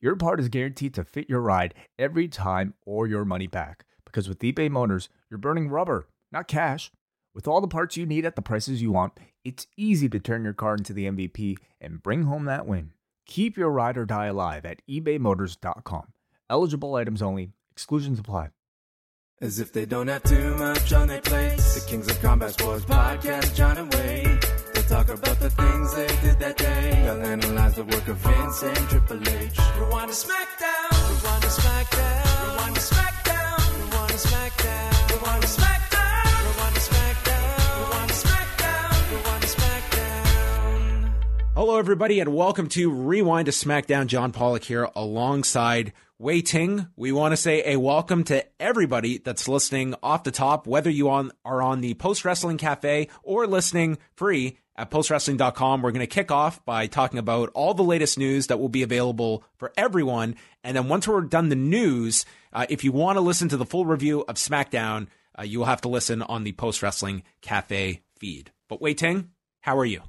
your part is guaranteed to fit your ride every time or your money back. Because with eBay Motors, you're burning rubber, not cash. With all the parts you need at the prices you want, it's easy to turn your car into the MVP and bring home that win. Keep your ride or die alive at ebaymotors.com. Eligible items only, exclusions apply. As if they don't have too much on their plates. The Kings of Combat Sports podcast, John and Wade. Talk about the things they did that day. They'll analyze the work of Vince and Triple H. Rewind to SmackDown. Rewind to SmackDown. Rewind to SmackDown. Rewind to SmackDown. Rewind to SmackDown. Hello, everybody, and welcome to Rewind to SmackDown. John Pollock here alongside Wai Ting. We want to say a welcome to everybody that's listening off the top, whether you on, are on the Post Wrestling Cafe or listening free at postwrestling.com. We're going to kick off by talking about all the latest news that will be available for everyone. And then once we're done the news, uh, if you want to listen to the full review of SmackDown, uh, you will have to listen on the Post Wrestling Cafe feed. But Wai Ting, how are you?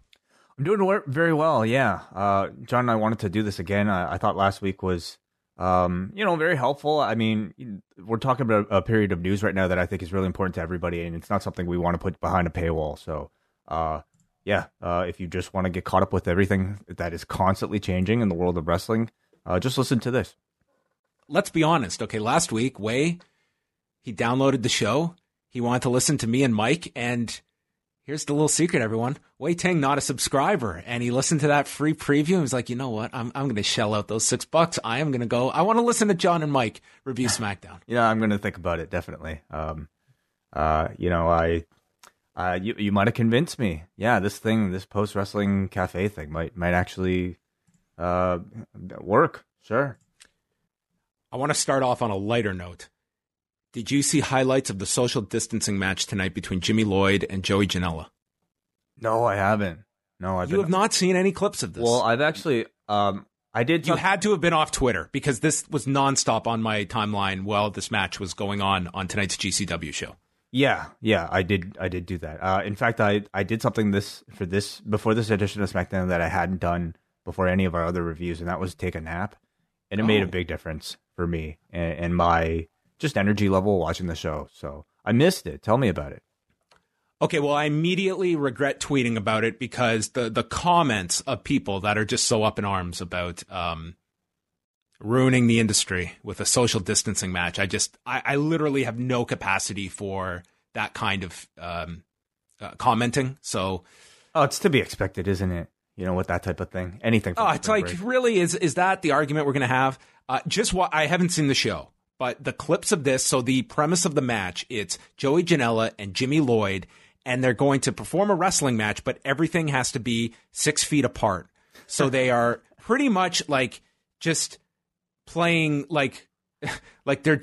I'm doing very well, yeah. Uh, John and I wanted to do this again. I, I thought last week was, um, you know, very helpful. I mean, we're talking about a period of news right now that I think is really important to everybody, and it's not something we want to put behind a paywall. So, uh, yeah, uh, if you just want to get caught up with everything that is constantly changing in the world of wrestling, uh, just listen to this. let's be honest. Okay, last week, Way, he downloaded the show. He wanted to listen to me and Mike. And here's the little secret, everyone. Wai Ting, not a subscriber. And he listened to that free preview and was like, you know what? I'm, I'm going to shell out those six bucks. I am going to go. I want to listen to John and Mike review SmackDown. Yeah, I'm going to think about it definitely. Um, uh, you know, I, uh, you you might have convinced me. Yeah, this thing, this post wrestling cafe thing, might might actually, uh, work. Sure. I want to start off on a lighter note. Did you see highlights of the social distancing match tonight between Jimmy Lloyd and Joey Janela? No, I haven't. No, I've You been. have not seen any clips of this. well, I've actually, um, I did. You had to have been off Twitter because this was nonstop on my timeline while this match was going on on tonight's GCW show. Yeah, yeah, I did. I did do that. Uh, in fact, I I did something this for this before this edition of SmackDown that I hadn't done before any of our other reviews, and that was take a nap, and it made a Oh. big difference for me and, and my just energy level watching the show. So I missed it. Tell me about it. Okay, well, I immediately regret tweeting about it because the the comments of people that are just so up in arms about um, ruining the industry with a social distancing match. I just, I, I literally have no capacity for that kind of um, uh, commenting. So, Oh, it's to be expected, isn't it? You know, with that type of thing, anything. Oh, it's like break. really is is that the argument we're going to have? Uh, just what I haven't seen the show, but the clips of this. So the premise of the match, it's Joey Janela and Jimmy Lloyd, and they're going to perform a wrestling match, but everything has to be six feet apart. So they are pretty much like just playing like like they're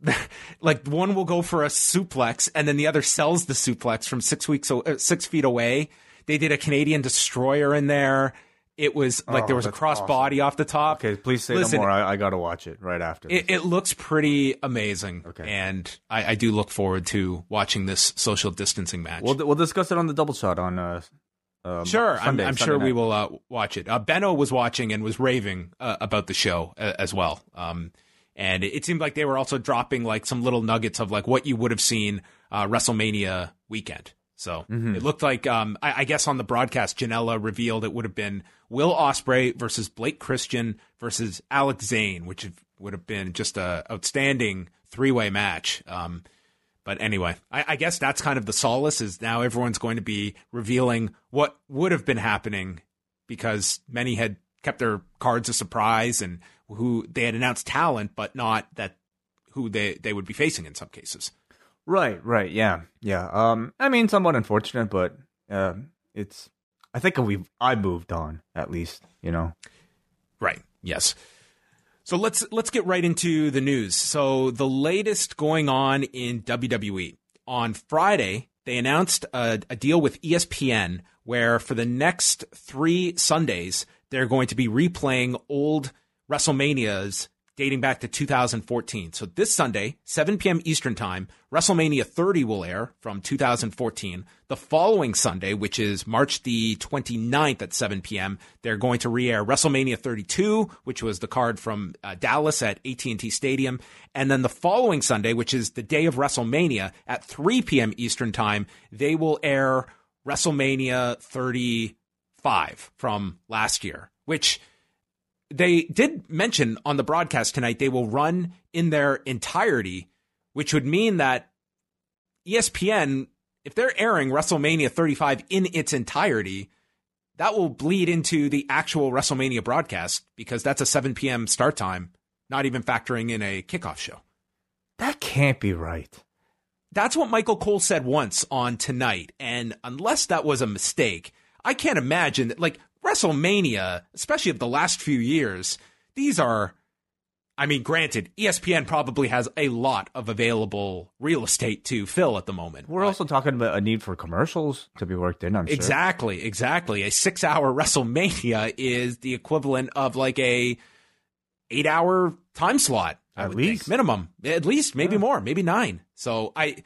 like one will go for a suplex and then the other sells the suplex from six weeks uh, six feet away. They did a Canadian destroyer in there. It was like Oh, there was a that's cross body off the top. Okay, please say Listen, no more. I, I got to watch it right after. It, it looks pretty amazing, Okay. and I, I do look forward to watching this social distancing match. we'll we'll discuss it on the double shot on. Uh, uh, Sure, Sunday, I'm, I'm Sunday sure we will uh, watch it. Uh, Benno was watching and was raving uh, about the show uh, as well. Um, and it, it seemed like they were also dropping like some little nuggets of like what you would have seen uh, WrestleMania weekend. So Mm-hmm. it looked like um, I, I guess on the broadcast, Janela revealed it would have been Will Ospreay versus Blake Christian versus Alex Zayne, which would have been just a outstanding three way match. Um, but anyway, I, I guess that's kind of the solace is now everyone's going to be revealing what would have been happening because many had kept their cards a surprise and who they had announced talent, but not that who they, they would be facing in some cases. Right, right, yeah, yeah. Um, I mean, somewhat unfortunate, but uh, it's. I think we have I moved on at least. You know. Right. Yes. So let's let's get right into the news. So the latest going on in WWE. On Friday, they announced a, a deal with ESPN where for the next three Sundays, they're going to be replaying old WrestleManias dating back to 2014. So this Sunday, 7 p.m. Eastern Time, WrestleMania 30 will air from 2014. The following Sunday, which is March the 29th at 7 p.m., they're going to re-air WrestleMania 32, which was the card from uh, Dallas at AT&T Stadium. And then the following Sunday, which is the day of WrestleMania at 3 p.m. Eastern Time, they will air WrestleMania 35 from last year, which – they did mention on the broadcast tonight they will run in their entirety, which would mean that ESPN, if they're airing WrestleMania 35 in its entirety, that will bleed into the actual WrestleMania broadcast because that's a 7 p.m. start time, not even factoring in a kickoff show. That can't be right. That's what Michael Cole said once on tonight. And unless that was a mistake, I can't imagine that, like, WrestleMania, especially of the last few years, these are, I mean, granted, ESPN probably has a lot of available real estate to fill at the moment. We're also talking about a need for commercials to be worked in, I'm sure. Exactly, exactly. A six hour WrestleMania is the equivalent of like a eight hour time slot. I At least. think. minimum, at least, maybe Yeah. more, maybe nine. So I,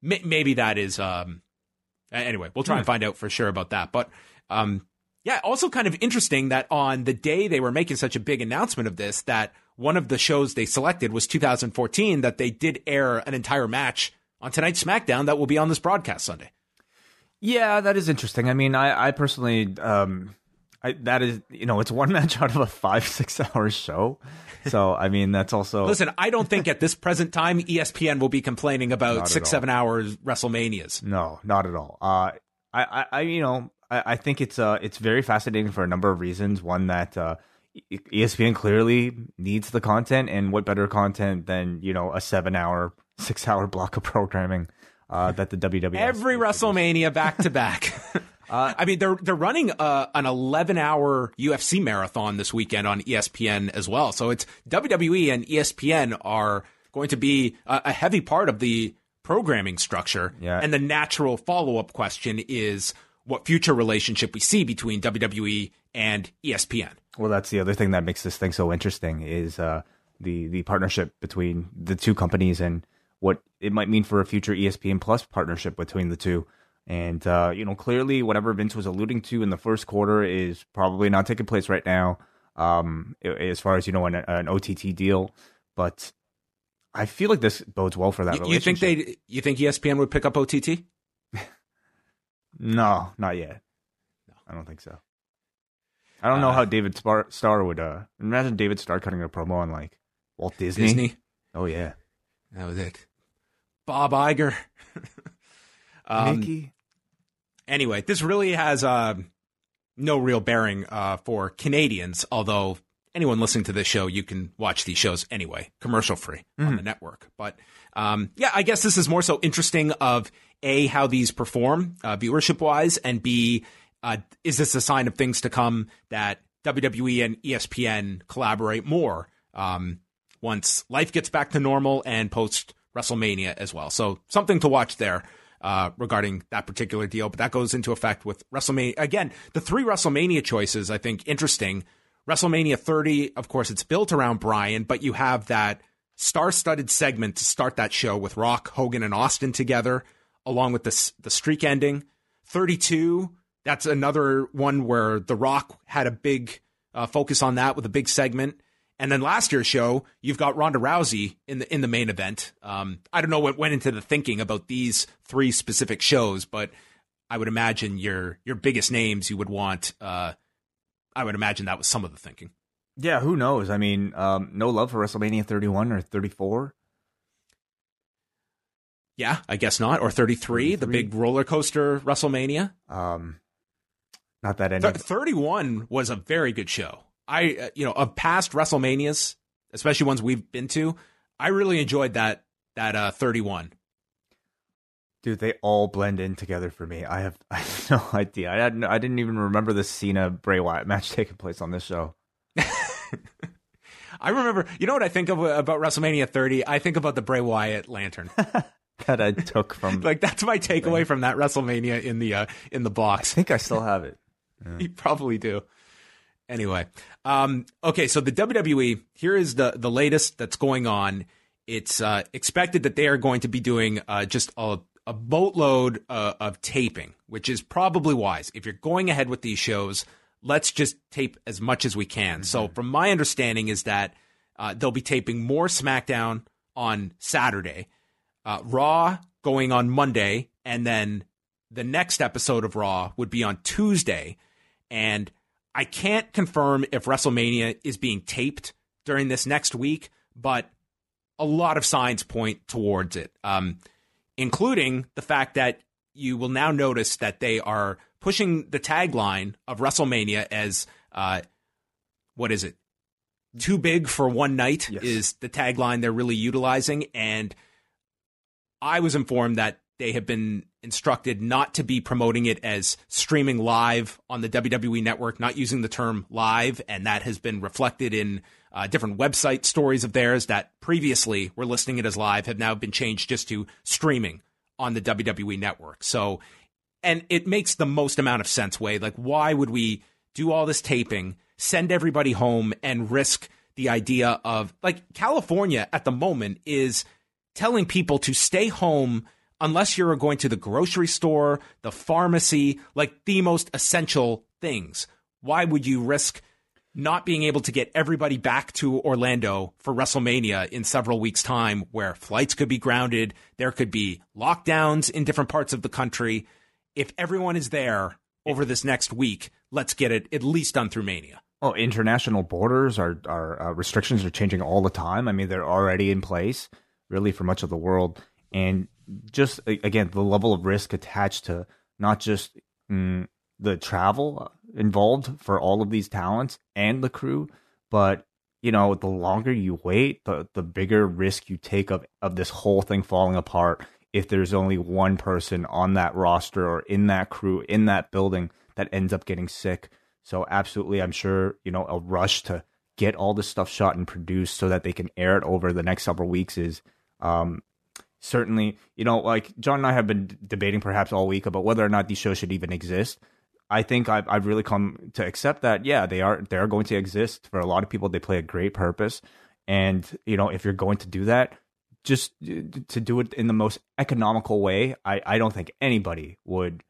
maybe that is. um Anyway, we'll try and find out for sure about that. But um, yeah, also kind of interesting that on the day they were making such a big announcement of this, that one of the shows they selected was 2014, that they did air an entire match on tonight's SmackDown that will be on this broadcast Sunday. Yeah, that is interesting. I mean, I, I personally, um, I, that is, you know, it's one match out of a five, six hour show. So, I mean, that's also. Listen, I don't think at this present time ESPN will be complaining about six, all. seven hours WrestleManias. No, not at all. Uh, I, I, I, you know, I, I think it's uh, it's very fascinating for a number of reasons. One that uh, ESPN clearly needs the content, and what better content than you know a seven-hour, six-hour block of programming uh, that the WWE Every WrestleMania back to back. Uh, I mean, they're they're running uh, an 11 hour UFC marathon this weekend on ESPN as well. So it's WWE and ESPN are going to be a, a heavy part of the programming structure. Yeah. And the natural follow up question is what future relationship we see between WWE and ESPN. Well, that's the other thing that makes this thing so interesting is uh, the the partnership between the two companies and what it might mean for a future ESPN Plus partnership between the two. And uh, you know, clearly, whatever Vince was alluding to in the first quarter is probably not taking place right now, um, as far as you know, an, an OTT deal. But I feel like this bodes well for that. You, you think they? You think ESPN would pick up OTT? No, not yet. I don't think so. I don't know Uh, how David Spar- Starr would. Uh, imagine David Starr cutting a promo on like Walt Disney. Disney. Oh yeah, That was it. Bob Iger. um, Mickey. anyway, this really has uh, no real bearing uh, for Canadians, although anyone listening to this show, you can watch these shows anyway, commercial free on the network. But um, yeah, I guess this is more so interesting of A, how these perform uh, viewership wise, and B, uh, is this a sign of things to come that WWE and ESPN collaborate more um, once life gets back to normal and post WrestleMania as well? So something to watch there uh, regarding that particular deal. But that goes into effect with WrestleMania. Again, the three WrestleMania choices, I think, interesting. WrestleMania 30, of course, it's built around Bryan, but you have that star studded segment to start that show with Rock, Hogan, and Austin together, along with the, the streak ending. 32, that's another one where The Rock had a big uh, focus on that with a big segment. And then last year's show, you've got Ronda Rousey in the in the main event. Um, I don't know what went into the thinking about these three specific shows, but I would imagine your your biggest names you would want. Uh, I would imagine that was some of the thinking. Yeah, who knows? I mean, um, no love for WrestleMania 31 or 34. Yeah, I guess not. Or 33, the big roller coaster WrestleMania. Um, not that any. Th- 31 was a very good show. I, uh, you know, of past WrestleManias, especially ones we've been to, I really enjoyed that that uh, 31. Dude, they all blend in together for me. I have, I have no idea. I had, no- I didn't even remember the Cena Bray Wyatt match taking place on this show. I remember, you know what I think of about WrestleMania 30? I think about the Bray Wyatt lantern. That I took from. like that's my takeaway from that WrestleMania in the uh, in the box. I think I still have it. You probably do. Anyway, um, okay, so the WWE here is the the latest that's going on. It's uh, expected that they are going to be doing uh, just a, a boatload uh, of taping, which is probably wise. If you're going ahead with these shows, let's just tape as much as we can. So, from my understanding, is that uh, they'll be taping more SmackDown on Saturday, uh, Raw going on Monday, and then the next episode of Raw would be on Tuesday. And I can't confirm if WrestleMania is being taped during this next week, but a lot of signs point towards it, um, including the fact that you will now notice that they are pushing the tagline of WrestleMania as uh, what is it? Too big for one night Yes. is the tagline they're really utilizing. And I was informed that they have been instructed not to be promoting it as streaming live on the WWE network, not using the term live. And that has been reflected in uh, different website stories of theirs that previously were listing it as live, have now been changed just to streaming on the WWE network. So, and it makes the most amount of sense, Wade. Like, why would we do all this taping, send everybody home, and risk the idea of, like, California at the moment is telling people to stay home unless you're going to the grocery store, the pharmacy, like the most essential things. Why would you risk not being able to get everybody back to Orlando for WrestleMania in several weeks' time, where flights could be grounded, there could be lockdowns in different parts of the country? If everyone is there over this next week, let's get it at least done through Mania. Oh, international borders are are uh, restrictions are changing all the time. I mean, they're already in place, really, for much of the world, and just again, the level of risk attached to not just mm, the travel involved for all of these talents and the crew, but you know, the longer you wait, the the bigger risk you take of of this whole thing falling apart. If there's only one person on that roster or in that crew in that building that ends up getting sick. So absolutely, I'm sure you know a rush to get all this stuff shot and produced so that they can air it over the next several weeks is um, certainly you know like John and I have been debating perhaps all week about whether or not these shows should even exist. I think I've, I've really come to accept that yeah they are they are going to exist for a lot of people. They play a great purpose, and you know if you're going to do that, just to do it in the most economical way. I I don't think anybody would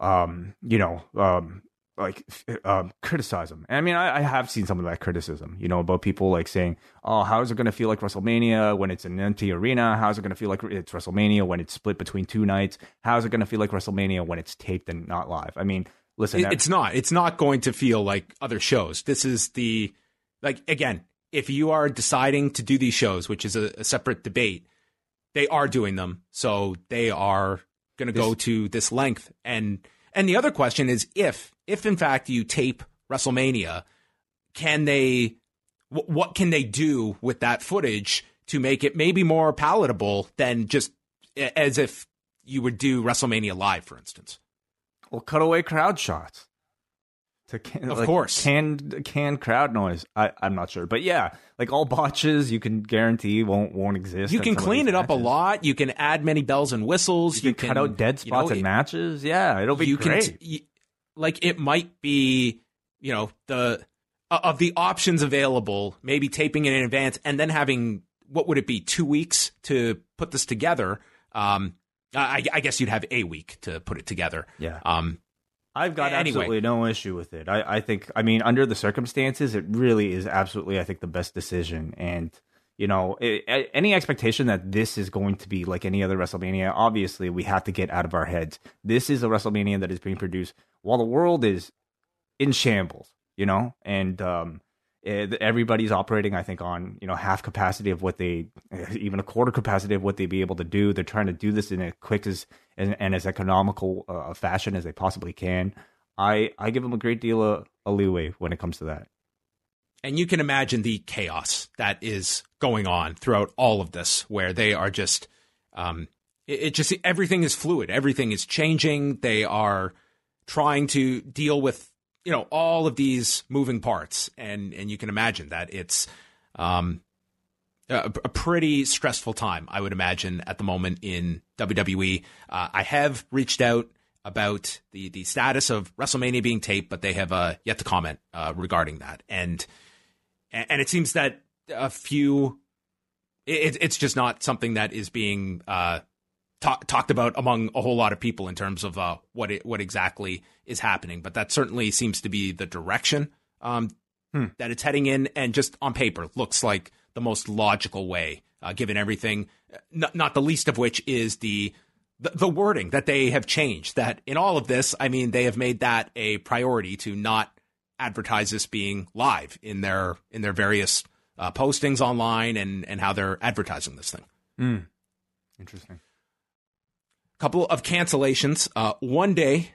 um you know um like um criticize them. And I mean, I, I have seen some of that criticism, you know, about people like saying, "Oh, how is it going to feel like WrestleMania when it's an empty arena? How is it going to feel like it's WrestleMania when it's split between two nights? How is it going to feel like WrestleMania when it's taped and not live?" I mean, listen, It- it's not. It's not going to feel like other shows. This is the like again. If you are deciding to do these shows, which is a, a separate debate, they are doing them. So they are going to go to this length. And and the other question is if if in fact you tape WrestleMania, can they wh- what can they do with that footage to make it maybe more palatable than just as if you would do WrestleMania live, for instance? well, cutaway crowd shots. To can, Of like, course. canned canned crowd noise. I I'm not sure, but yeah, like all botches, you can guarantee won't won't exist. You can clean it up a lot. You can add many bells and whistles. You can, cut out dead you know, spots in matches. Yeah, it'll be you great. can t- like it might be you know the of the options available maybe taping it in advance and then having what would it be two weeks to put this together um i, I guess you'd have a week to put it together yeah, um I've got anyway. absolutely no issue with it. I, I think, I mean, under the circumstances, it really is absolutely, I think, the best decision. And you know, it, any expectation that this is going to be like any other WrestleMania, obviously, we have to get out of our heads. This is a WrestleMania that is being produced while the world is in shambles. You know, and um, eh, everybody's operating, I think, on you know half capacity of what they, even a quarter capacity of what they'd be able to do. They're trying to do this in as quick as and, and as economical uh, fashion as they possibly can. I I give them a great deal of a leeway when it comes to that. And you can imagine the chaos that is going on throughout all of this where they are just um it, it just everything is fluid everything is changing they are trying to deal with you know all of these moving parts and and you can imagine that it's Um, a, a pretty stressful time, I would imagine, at the moment in WWE. Uh, I have reached out about the the status of WrestleMania being taped, but they have uh, yet to comment uh, regarding that. And and it seems that a few, it, it's just not something that is being uh, talk, talked about among a whole lot of people in terms of uh, what it, what exactly is happening. But that certainly seems to be the direction um, hmm. that it's heading in, and just on paper looks like the most logical way, uh, given everything. Not, not the least of which is the, the the wording that they have changed. That in all of this, I mean, they have made that a priority to not advertise this being live in their in their various uh, postings online and and how they're advertising this thing. Mm. Interesting. Couple of cancellations. Uh, one day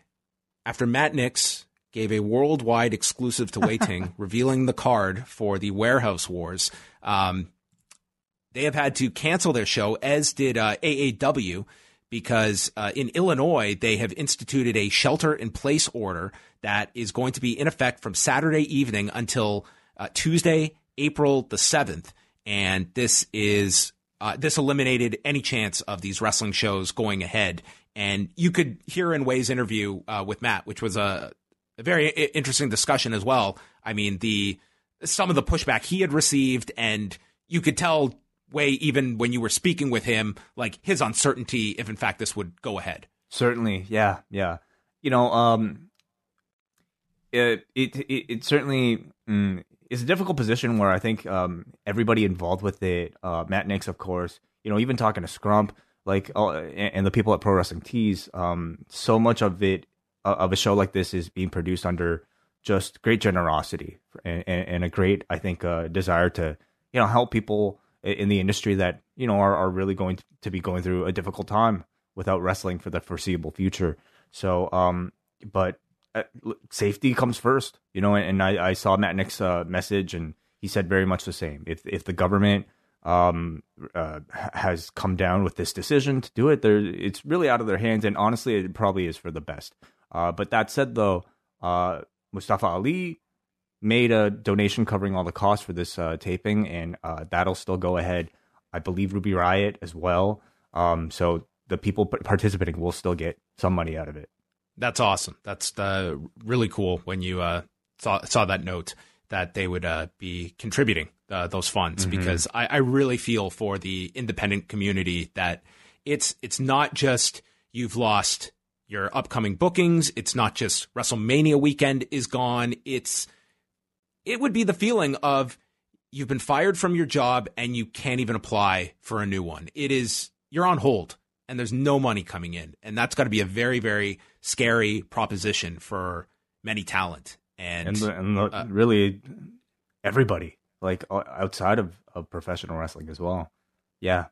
after Matt Nix gave a worldwide exclusive to Wai Ting, revealing the card for the Warehouse Wars. Um, they have had to cancel their show, as did uh, AAW, because uh, in Illinois they have instituted a shelter-in-place order that is going to be in effect from Saturday evening until uh, Tuesday, April the seventh, and this is uh, this eliminated any chance of these wrestling shows going ahead. And you could hear in Wai's interview uh, with Matt, which was a, a very interesting discussion as well. I mean, the some of the pushback he had received, and you could tell Wai even when you were speaking with him, like his uncertainty if in fact this would go ahead. Certainly, yeah, yeah. You know, um, it it it, it certainly mm, is a difficult position where I think um, everybody involved with it, uh, Matt Nix, of course, you know, even talking to Scrump, like, uh, and, and, the people at Pro Wrestling Tees, um, so much of it uh, of a show like this is being produced under just great generosity and, and a great, I think, uh, desire to, you know, help people in the industry that you know are, are really going to be going through a difficult time without wrestling for the foreseeable future. So, um, but uh, safety comes first, you know. And, I, I, saw Matt Nix's uh, message, and he said very much the same. If if the government um, uh, has come down with this decision to do it, there it's really out of their hands, and honestly, it probably is for the best. Uh, but that said, though, uh, Mustafa Ali made a donation covering all the costs for this uh, taping, and that'll still go ahead. I believe Ruby Riott as well. Um, so the people participating will still get some money out of it. That's awesome. That's uh, really cool when you uh, saw saw that note that they would uh, be contributing uh, those funds mm-hmm. because I, I, really feel for the independent community that it's it's not just you've lost your upcoming bookings. It's not just WrestleMania weekend is gone. It's it would be the feeling of you've been fired from your job and you can't even apply for a new one. It is you're on hold and there's no money coming in. And that's got to be a very, very scary proposition for many talent. And, and, the, and the, uh, really everybody, like outside of, of professional wrestling as well. Yeah.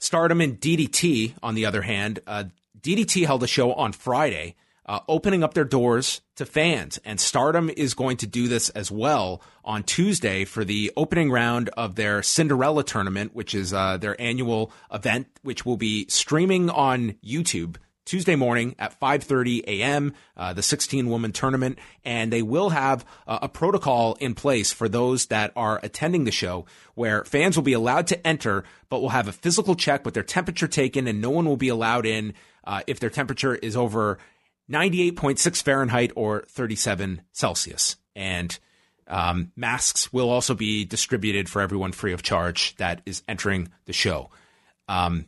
Stardom and DDT, on the other hand, uh, DDT held a show on Friday uh, opening up their doors to fans. And Stardom is going to do this as well on Tuesday for the opening round of their Cinderella tournament, which is uh, their annual event, which will be streaming on YouTube. Tuesday morning at 5:30 a.m. Uh, the 16 woman tournament, and they will have uh, a protocol in place for those that are attending the show, where fans will be allowed to enter, but will have a physical check with their temperature taken, and no one will be allowed in uh, if their temperature is over 98.6 Fahrenheit or 37 Celsius. And um, masks will also be distributed for everyone free of charge that is entering the show. Um,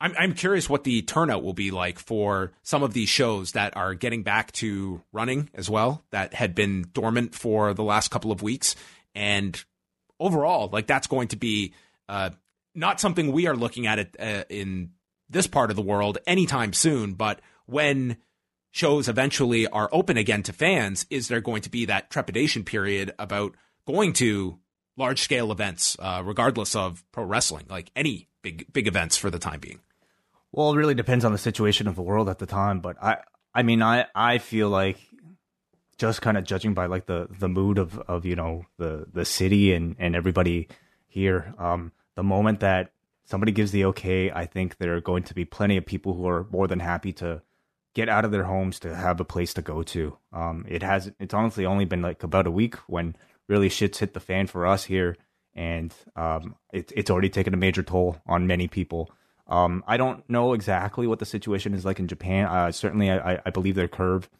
I'm, I'm curious what the turnout will be like for some of these shows that are getting back to running as well, that had been dormant for the last couple of weeks. And overall, like that's going to be uh, not something we are looking at it uh, in this part of the world anytime soon, but when shows eventually are open again to fans, is there going to be that trepidation period about going to large scale events, uh, regardless of pro wrestling, like any big big events for the time being? Well, it really depends on the situation of the world at the time, but I I mean I I feel like just kind of judging by like the the mood of of you know the the city and and everybody here um the moment that somebody gives the okay i think there are going to be plenty of people who are more than happy to get out of their homes to have a place to go to. Um, it has it's honestly only been like about a week when really shit's hit the fan for us here, and um, it, it's already taken a major toll on many people. Um, I don't know exactly what the situation is like in Japan. Uh, certainly, I, I believe their curve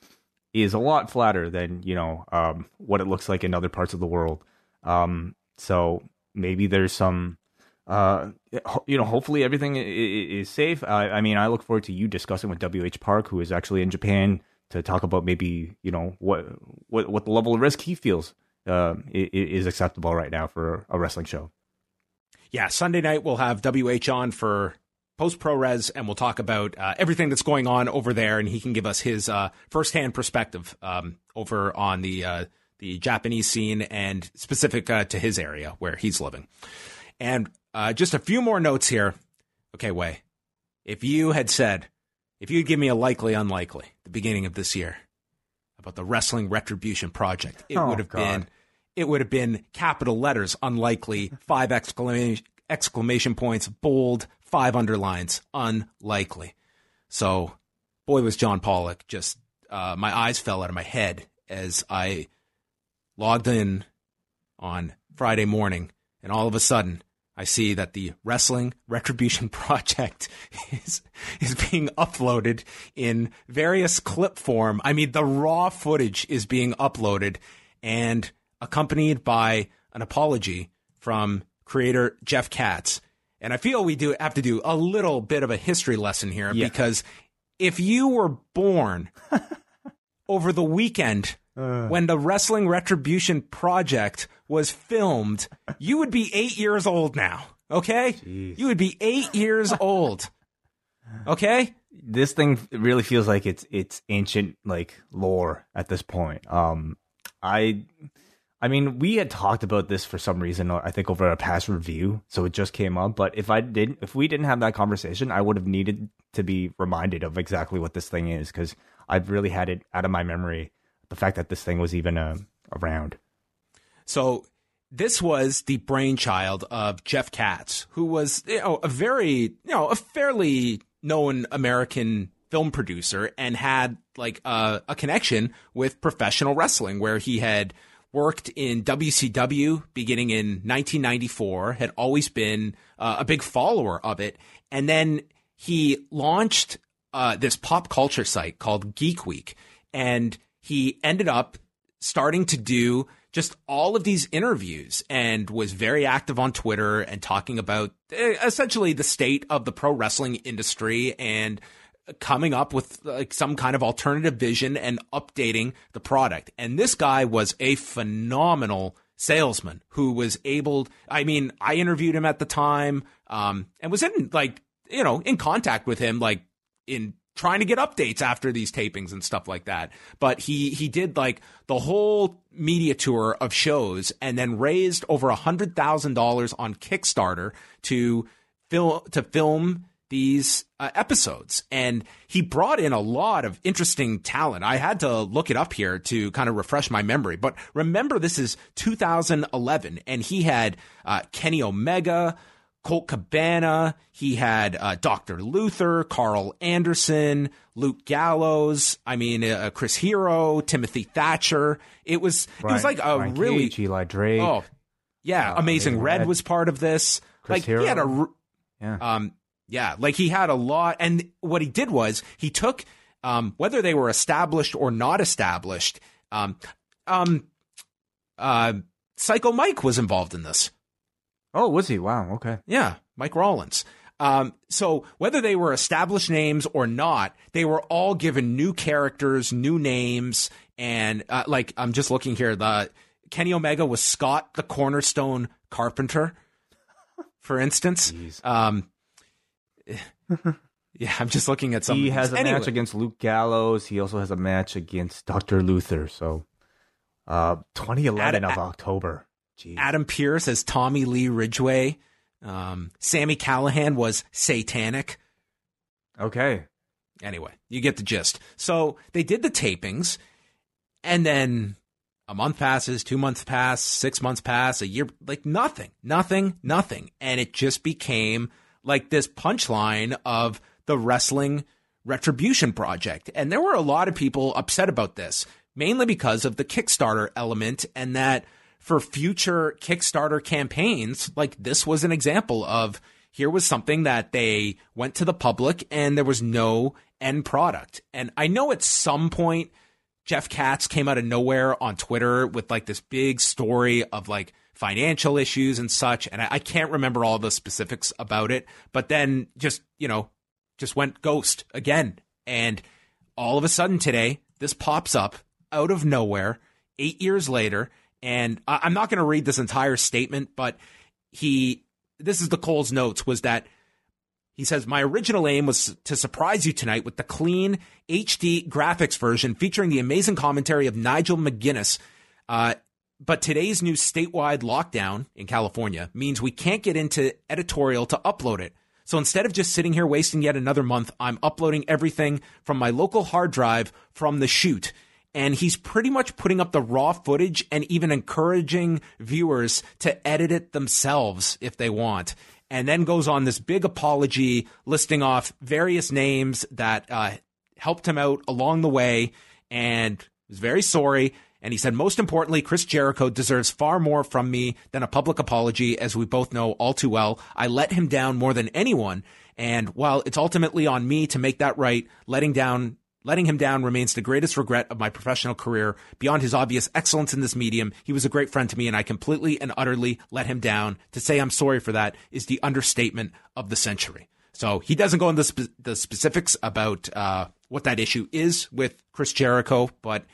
is a lot flatter than you know um, what it looks like in other parts of the world. Um, so maybe there's some, uh, you know, hopefully everything is safe. I, I mean, I look forward to you discussing with WH Park, who is actually in Japan, to talk about maybe you know what what what the level of risk he feels uh, is acceptable right now for a wrestling show. Yeah, Sunday night we'll have WH on for post pro res, and we'll talk about uh, everything that's going on over there, and he can give us his uh, firsthand perspective um, over on the uh, the Japanese scene and specific uh, to his area where he's living. And uh, just a few more notes here. Okay, Way. if you had said, if you'd give me a likely unlikely the beginning of this year about the Wrestling Retribution Project, it Oh, would have God. been it would have been capital letters, unlikely, five exclamation exclamation points, bold, five underlines, unlikely. So, boy, was John Pollock just uh, my eyes fell out of my head as I logged in on Friday morning, and all of a sudden, I see that the Wrestling Retribution Project is is being uploaded in various clip form. I mean, the raw footage is being uploaded and accompanied by an apology from creator Jeff Katz. And I feel we do have to do a little bit of a history lesson here Yeah. because if you were born over the weekend when the Wrestling Retribution Project was filmed, you would be eight years old now. Okay? You would be eight years old. Okay? this thing really feels like it's it's ancient like lore at this point. Um, I, I mean, we had talked about this for some reason. I think over a past review, so it just came up. But if I didn't, if we didn't have that conversation, I would have needed to be reminded of exactly what this thing is because I've really had it out of my memory. The fact that this thing was even uh, around. So this was the brainchild of Jeff Katz, who was you know a very you know a fairly known American film producer and had like a, a connection with professional wrestling, where he had worked in WCW beginning in 1994, had always been uh, a big follower of it, and then he launched uh, this pop culture site called Geek Week, and he ended up starting to do just all of these interviews and was very active on Twitter and talking about eh, essentially the state of the pro wrestling industry and coming up with like some kind of alternative vision and updating the product. And this guy was a phenomenal salesman who was able I mean, I interviewed him at the time um and was in like, you know, in contact with him like in trying to get updates after these tapings and stuff like that. But he he did like the whole media tour of shows and then raised over a hundred thousand dollars on Kickstarter to film to film these uh, episodes. And he brought in a lot of interesting talent. I had to look it up here to kind of refresh my memory. But remember this is 2011 and he had uh, kenny omega Colt Cabana. He had uh, Dr. Luther, Karl Anderson, Luke Gallows. I mean, uh, Chris Hero, Timothy Thatcher. It was it was like a Ryan really Cage, Eli Drake. oh yeah, uh, Amazing Red Red. was part of this. Chris like he had a yeah. um, yeah, like he had a lot, and what he did was he took um, whether they were established or not established. Um, um, uh, Psycho Mike was involved in this. Oh, was he? Wow. Okay. Yeah, Mike Rollins. Um, so whether they were established names or not, they were all given new characters, new names, and uh, like I'm just looking here. The Kenny Omega was Scott the Cornerstone Carpenter, for instance. Um, yeah, I'm just looking at some. he has a Anyway, match against Luke Gallows. He also has a match against Dr. Luther. So, uh, 2011 Ad- of October. Jeez. Adam Pearce as Tommy Lee Ridgway. Um, Sami Callihan was Satanic. okay. Anyway, you get the gist. So they did the tapings, and then a month passes, two months pass, six months pass, a year, like nothing, nothing, nothing. And it just became like this punchline of the wrestling retribution project. And there were a lot of people upset about this, mainly because of the Kickstarter element and that for future Kickstarter campaigns, like this was an example of here was something that they went to the public and there was no end product. And I know at some point Jeff Katz came out of nowhere on Twitter with like this big story of like financial issues and such. And I, I can't remember all the specifics about it, but then just, you know, just went ghost again. And all of a sudden today, this pops up out of nowhere eight years later. And I, I'm not going to read this entire statement, but he, this is the Cole's notes was that he says, My original aim was to surprise you tonight with the clean HD graphics version featuring the amazing commentary of Nigel McGuinness. Uh, but today's new statewide lockdown in California means we can't get into editorial to upload it. So instead of just sitting here wasting yet another month, I'm uploading everything from my local hard drive from the shoot. And he's pretty much putting up the raw footage and even encouraging viewers to edit it themselves if they want and then goes on this big apology listing off various names that uh, helped him out along the way and was very sorry. And he said, most importantly, Chris Jericho deserves far more from me than a public apology, as we both know all too well. I let him down more than anyone. And while it's ultimately on me to make that right, letting down Letting him down remains the greatest regret of my professional career. Beyond his obvious excellence in this medium, he was a great friend to me and I completely and utterly let him down. To say I'm sorry for that is the understatement of the century. So he doesn't go into the, the specifics about uh, what that issue is with Chris Jericho, but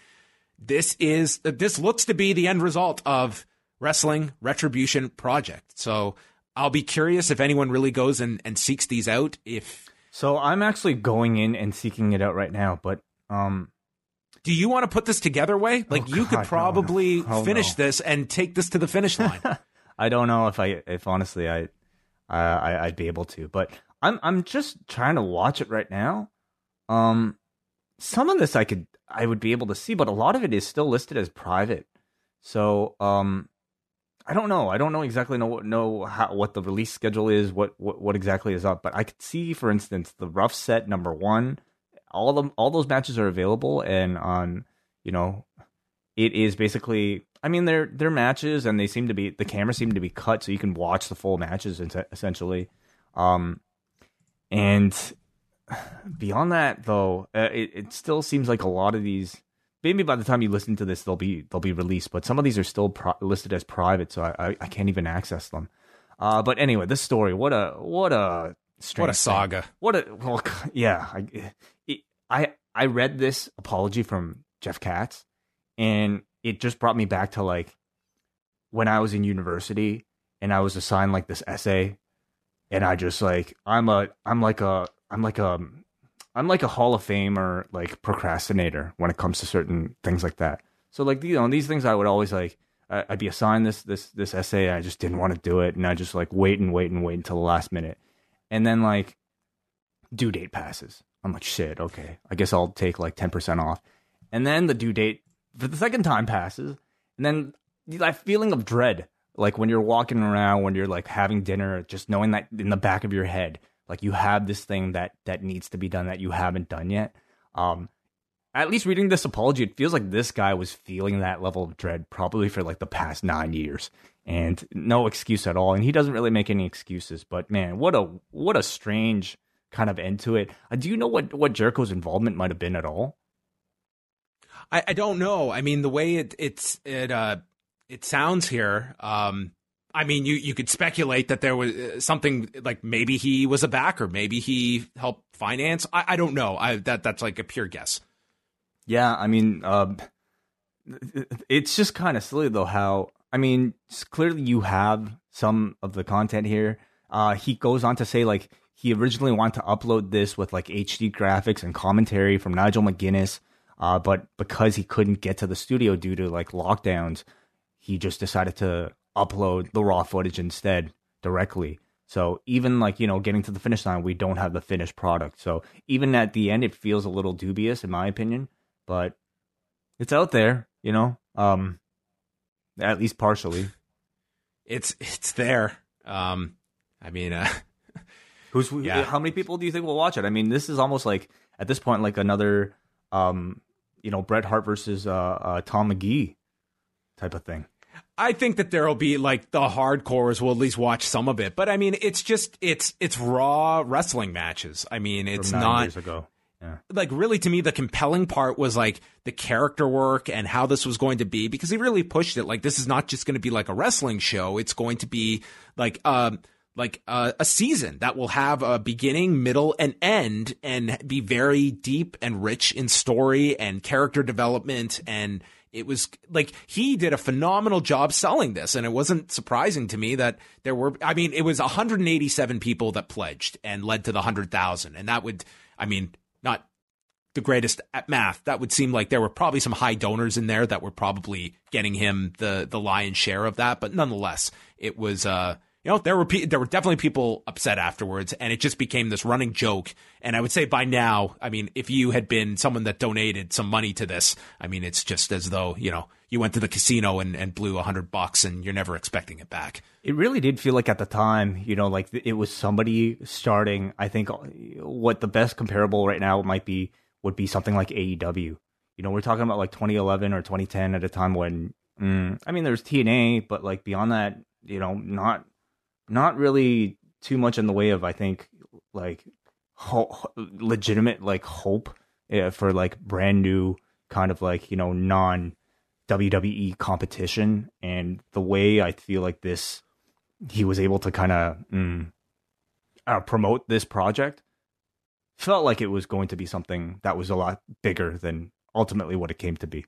this is this looks to be the end result of wrestling retribution project. So I'll be curious if anyone really goes and, and seeks these out. If so I'm actually going in and seeking it out right now, but um do you want to put this together way? Like oh, you God, could probably no, no. Oh, finish no. this and take this to the finish line. I don't know if I if honestly I I I'd be able to, but I'm I'm just trying to watch it right now. Um some of this I could I would be able to see, but a lot of it is still listed as private. So um I don't know. I don't know exactly know know how, what the release schedule is, what, what what exactly is up. But I could see, for instance, the rough set number one. All them, all those matches are available, and on you know, it is basically. I mean, they're they're matches, and they seem to be the camera seem to be cut, so you can watch the full matches essentially. Um, and beyond that, though, uh, it it still seems like a lot of these maybe by the time you listen to this, they'll be they'll be released. But some of these are still pro- listed as private, so I, I, I can't even access them. Uh, but anyway, this story, what a what a what a saga. Thing. What a well, yeah. I, it, I I read this apology from Jeff Katz, and it just brought me back to like when I was in university and I was assigned like this essay, and I just like I'm a I'm like a I'm like a I'm like a Hall of Famer, like procrastinator when it comes to certain things like that. So like you know these things I would always like I'd be assigned this this this essay I just didn't want to do it and I just like wait and wait and wait until the last minute, and then like due date passes. I'm like shit okay I guess I'll take like ten percent off, and then the due date for the second time passes, and then that feeling of dread like when you're walking around when you're like having dinner just knowing that in the back of your head like you have this thing that that needs to be done that you haven't done yet. Um, at least reading this apology, it feels like this guy was feeling that level of dread probably for like the past nine years, and no excuse at all. And he doesn't really make any excuses. But man, what a what a strange kind of end to it. Uh, do you know what what Jericho's involvement might have been at all? I, I don't know. I mean, the way it it's it uh it sounds here, um, I mean, you, you could speculate that there was uh, something like maybe he was a backer, maybe he helped finance. I, I don't know. I that that's like a pure guess. Yeah, I mean, uh, it's just kind of silly though. How I mean, clearly you have some of the content here. Uh, he goes on to say like he originally wanted to upload this with like HD graphics and commentary from Nigel McGuinness, uh, but because he couldn't get to the studio due to like lockdowns, he just decided to upload the raw footage instead directly. So even like, you know, getting to the finish line, we don't have the finished product. So even at the end, it feels a little dubious in my opinion, but it's out there, you know, um, at least partially. It's, it's there. Um, I mean, uh, who's, yeah. how many people do you think will watch it? I mean, this is almost like at this point, like another, um, you know, Bret Hart versus, uh, uh Tom Magee type of thing. I think that there'll be like the hardcores will at least watch some of it, but I mean, it's just it's it's raw wrestling matches. I mean, it's not. Yeah. like really to me the compelling part was like the character work and how this was going to be because he really pushed it like this is not just going to be like a wrestling show it's going to be like um like uh, a season that will have a beginning middle and end and be very deep and rich in story and character development and it was like he did a phenomenal job selling this and it wasn't surprising to me that there were i mean it was 187 people that pledged and led to the 100000 and that would i mean not the greatest at math, that would seem like there were probably some high donors in there that were probably getting him the the lion's share of that. But nonetheless, it was uh you know there were pe- there were definitely people upset afterwards, and it just became this running joke. And I would say by now, I mean, if you had been someone that donated some money to this, I mean, it's just as though you know you went to the casino and, and blew a hundred bucks, and you're never expecting it back. It really did feel like at the time, you know, like it was somebody starting. I think what the best comparable right now might be would be something like AEW. You know, we're talking about like 2011 or 2010 at a time when, mm, I mean, there's TNA, but like beyond that, you know, not not really too much in the way of I think like ho- legitimate like hope uh, for like brand new kind of like you know non WWE competition, and the way I feel like this he was able to kind of mm, uh, promote this project felt like it was going to be something that was a lot bigger than ultimately what it came to be.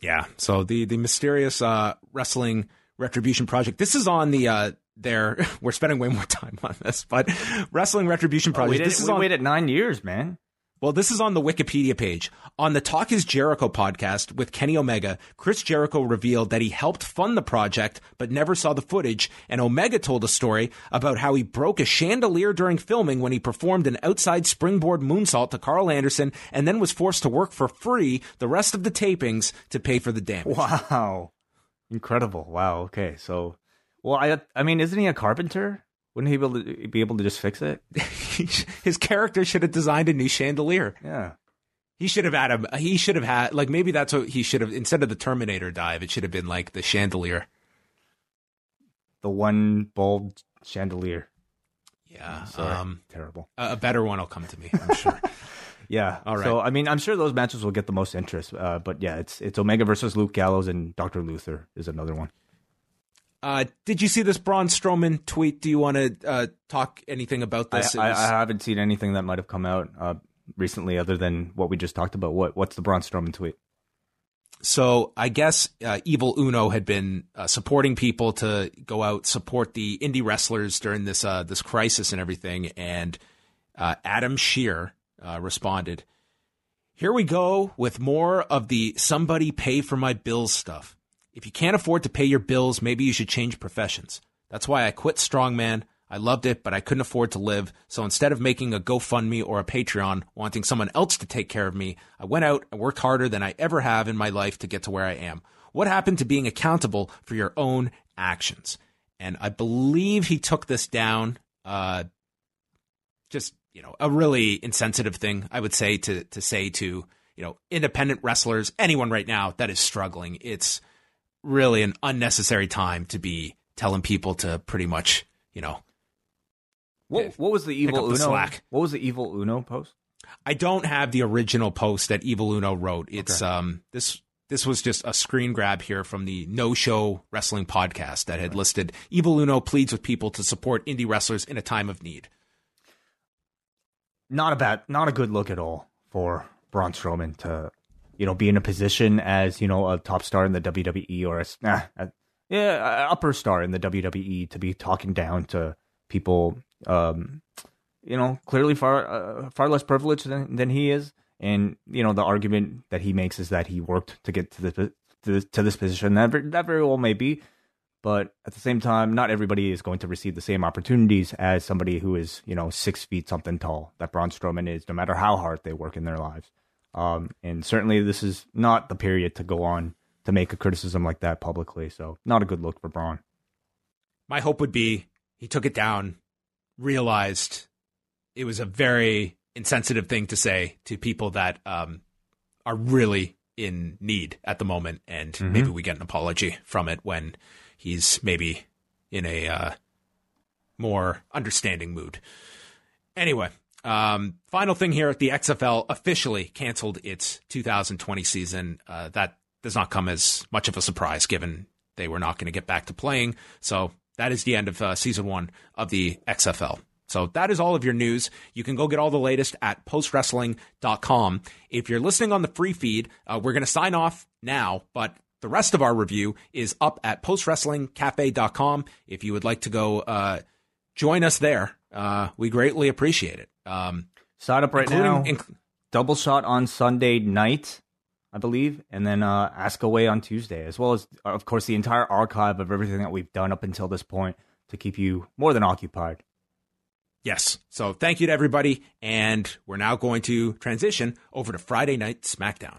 Yeah. So the the mysterious uh, wrestling retribution project. This is on the uh, their. We're spending way more time on this, but wrestling retribution project. we did, this is we on. waited nine years, man. Well, this is on the Wikipedia page. On the Talk is Jericho podcast with Kenny Omega, Chris Jericho revealed that he helped fund the project but never saw the footage, and Omega told a story about how he broke a chandelier during filming when he performed an outside springboard moonsault to Karl Anderson and then was forced to work for free the rest of the tapings to pay for the damage. Wow, incredible! Wow. Okay, so well, I I mean, isn't he a carpenter? Wouldn't he be able to, be able to just fix it? His character should have designed a new chandelier. Yeah. He should have had a. He should have had like maybe that's what he should have instead of the Terminator dive. It should have been like the chandelier. The one bulb chandelier. Yeah. Sorry. Um, Terrible. a a better one will come to me. I'm sure. Yeah. All right. So I mean, I'm sure those matches will get the most interest. Uh, but yeah, it's it's Omega versus Luke Gallows and Doctor Luther is another one. uh, did you see this Braun Strowman tweet? Do you want to uh, talk anything about this? I, was- I haven't seen anything that might have come out uh, recently other than what we just talked about. What what's the Braun Strowman tweet? So I guess uh, Evil Uno had been uh, supporting people to go out support the indie wrestlers during this uh, this crisis and everything, and uh, Adam Scherr uh, responded, "Here we go with more of the somebody pay for my bills stuff. If you can't afford to pay your bills, maybe you should change professions. That's why I quit strongman." I loved it, but I couldn't afford to live. So instead of making a GoFundMe or a Patreon, wanting someone else to take care of me, I went out and worked harder than I ever have in my life to get to where I am. What happened to being accountable for your own actions? And I believe he took this down. Uh, just you know, a really insensitive thing I would say to to say to you know independent wrestlers, anyone right now that is struggling. It's really an unnecessary time to be telling people to pretty much you know What what was the evil the Uno? slack. What was the evil Uno post? I don't have the original post that Evil Uno wrote. It's um this this was just a screen grab here from the No Show Wrestling podcast that had listed Evil Uno pleads with people to support indie wrestlers in a time of need. Not a bad, not a good look at all for Braun Strowman to, you know, be in a position as you know a top star in the WWE or a nah, a, yeah, a upper star in the WWE to be talking down to people, um, you know, clearly far uh, far less privileged than, than he is, and you know the argument that he makes is that he worked to get to this to this, to this position. That that very well may be, but at the same time, not everybody is going to receive the same opportunities as somebody who is, you know, six feet something tall that Braun Strowman is, no matter how hard they work in their lives. Um, and certainly, this is not the period to go on to make a criticism like that publicly. So, not a good look for Braun. My hope would be he took it down, realized it was a very insensitive thing to say to people that um, are really in need at the moment, and mm-hmm. maybe we get an apology from it when he's maybe in a uh, more understanding mood. Anyway, um, final thing here: the XFL officially canceled its 2020 season. Uh, that does not come as much of a surprise, given they were not going to get back to playing. So that is the end of uh, season one of the XFL. So that is all of your news. You can go get all the latest at postwrestling.com. If you're listening on the free feed, uh, we're going to sign off now, but the rest of our review is up at postwrestlingcafe.com. If you would like to go uh, join us there, uh, we greatly appreciate it. Um, Sign up right now. Inc- double shot on Sunday night, I believe, and then uh, ask away on Tuesday, as well as, of course, the entire archive of everything that we've done up until this point to keep you more than occupied. Yes. So thank you to everybody. And we're now going to transition over to Friday Night SmackDown.